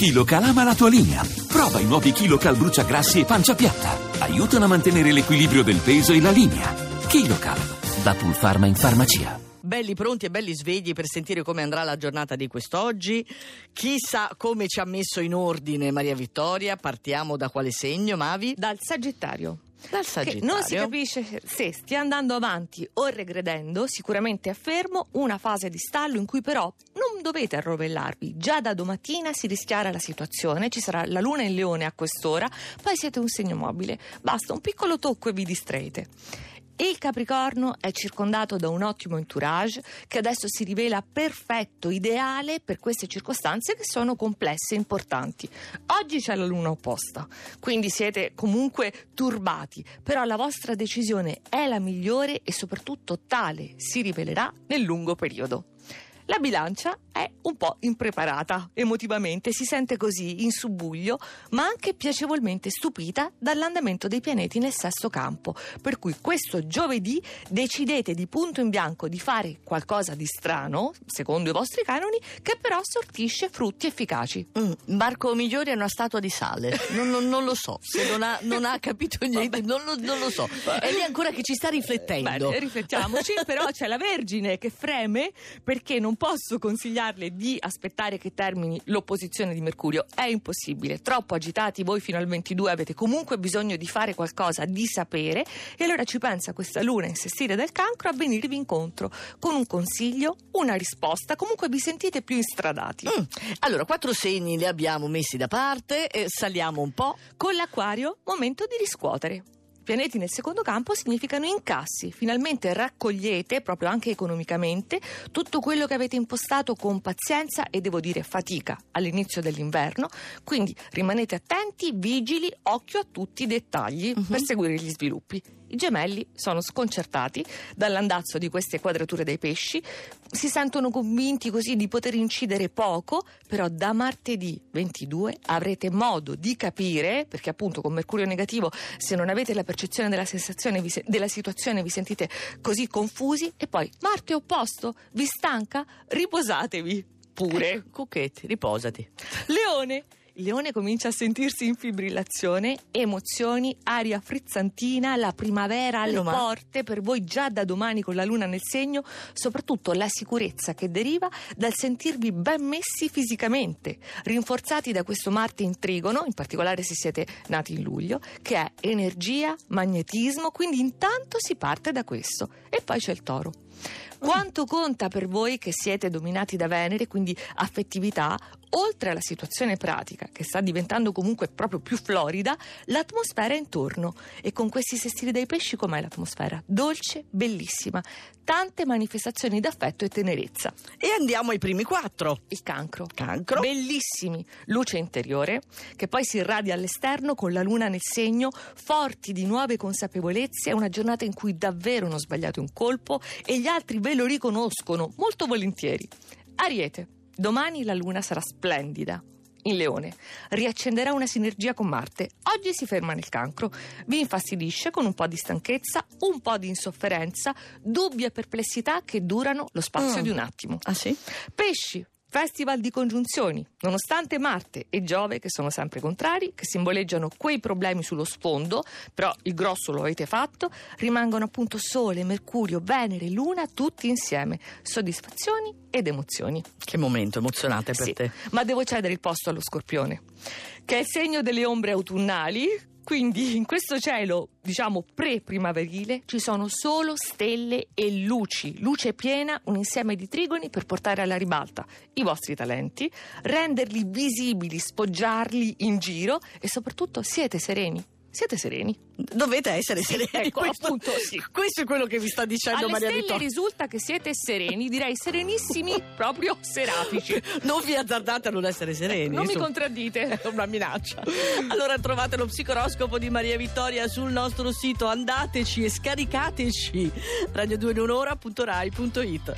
KiloCal ama la tua linea. Prova i nuovi KiloCal bruciagrassi e pancia piatta. Aiutano a mantenere l'equilibrio del peso e la linea. KiloCal, da Pulpharma in farmacia. Belli pronti e belli svegli per sentire come andrà la giornata di quest'oggi. Chissà come ci ha messo in ordine Maria Vittoria. Partiamo da quale segno, Mavi? Dal Sagittario. Dal Che Sagittario. non si capisce se stia andando avanti o regredendo, sicuramente affermo una fase di stallo in cui però non dovete arrovellarvi. Già da domattina si rischiara la situazione, ci sarà la luna in leone a quest'ora, poi siete un segno mobile. Basta un piccolo tocco e vi distraete. Il Capricorno è circondato da un ottimo entourage che adesso si rivela perfetto, ideale per queste circostanze che sono complesse e importanti. Oggi c'è la luna opposta, quindi siete comunque turbati, però la vostra decisione è la migliore e soprattutto tale si rivelerà nel lungo periodo. La bilancia è un po' impreparata emotivamente, si sente così in subbuglio, ma anche piacevolmente stupita dall'andamento dei pianeti nel sesto campo. Per cui questo giovedì decidete di punto in bianco di fare qualcosa di strano, secondo i vostri canoni, che però sortisce frutti efficaci. Mm, Marco Migliori è una statua di sale. Non, non- non lo so. Se non ha, non ha capito niente, non lo, non lo so. È lì ancora che ci sta riflettendo. Bene, riflettiamoci, però c'è la Vergine che freme perché non posso consigliarle di aspettare che termini l'opposizione di Mercurio. È impossibile, troppo agitati voi fino al 22 avete comunque bisogno di fare qualcosa, di sapere e allora ci pensa questa luna in sestile del cancro a venirvi incontro con un consiglio, una risposta, comunque vi sentite più instradati. Mm, Allora, quattro segni li abbiamo messi da parte, e saliamo un po'. Con l'acquario, momento di riscuotere. Pianeti nel secondo campo significano incassi, finalmente raccogliete, proprio anche economicamente, tutto quello che avete impostato con pazienza e devo dire fatica all'inizio dell'inverno, quindi rimanete attenti, vigili, occhio a tutti i dettagli per seguire gli sviluppi. I gemelli sono sconcertati dall'andazzo di queste quadrature dei pesci, si sentono convinti così di poter incidere poco, però da martedì 22 avrete modo di capire, perché appunto con Mercurio negativo se non avete la percezione della se- della situazione vi sentite così confusi e poi Marte opposto vi stanca, riposatevi pure. Cucchetti, riposati. Leone. Il leone comincia a sentirsi in fibrillazione, emozioni, aria frizzantina, la primavera alle male. porte, per voi già da domani con la luna nel segno, soprattutto la sicurezza che deriva dal sentirvi ben messi fisicamente, rinforzati da questo Marte in trigono, in particolare se siete nati in luglio, che è energia, magnetismo, quindi intanto si parte da questo. E poi c'è il toro. Quanto conta per voi che siete dominati da Venere, quindi affettività, oltre alla situazione pratica, che sta diventando comunque proprio più florida, l'atmosfera intorno. E con questi sestili dei pesci com'è l'atmosfera? Dolce, bellissima, tante manifestazioni d'affetto e tenerezza. E andiamo ai primi quattro. Il cancro. Cancro. Bellissimi, luce interiore, che poi si irradia all'esterno con la luna nel segno, forti di nuove consapevolezze, è una giornata in cui davvero non sbagliate un colpo e gli altri ve lo riconoscono molto volentieri. Ariete, domani la luna sarà splendida. In Leone riaccenderà una sinergia con Marte. Oggi si ferma nel cancro, vi infastidisce con un po' di stanchezza, un po' di insofferenza, dubbi e perplessità che durano lo spazio Mm. di un attimo. Ah sì? Pesci, festival di congiunzioni, nonostante Marte e Giove, che sono sempre contrari, che simboleggiano quei problemi sullo sfondo, però il grosso lo avete fatto, rimangono appunto Sole, Mercurio, Venere, Luna, tutti insieme. Soddisfazioni ed emozioni. Che momento emozionante per Sì, te. ma devo cedere il posto allo Scorpione, che è il segno delle ombre autunnali. Quindi in questo cielo, diciamo pre-primaverile, ci sono solo stelle e luci, luce piena, un insieme di trigoni per portare alla ribalta i vostri talenti, renderli visibili, spoggiarli in giro e soprattutto siete sereni. Siete sereni. Dovete essere sereni. ecco, questo, appunto, sì. questo è quello che vi sta dicendo Alle Maria Vittoria. risulta che siete sereni, direi serenissimi, proprio serafici. Non vi azzardate a non essere sereni. Non mi insomma. contraddite. È una minaccia. Allora trovate lo psicoroscopo di Maria Vittoria sul nostro sito, andateci e scaricateci radio2inunora.rai.it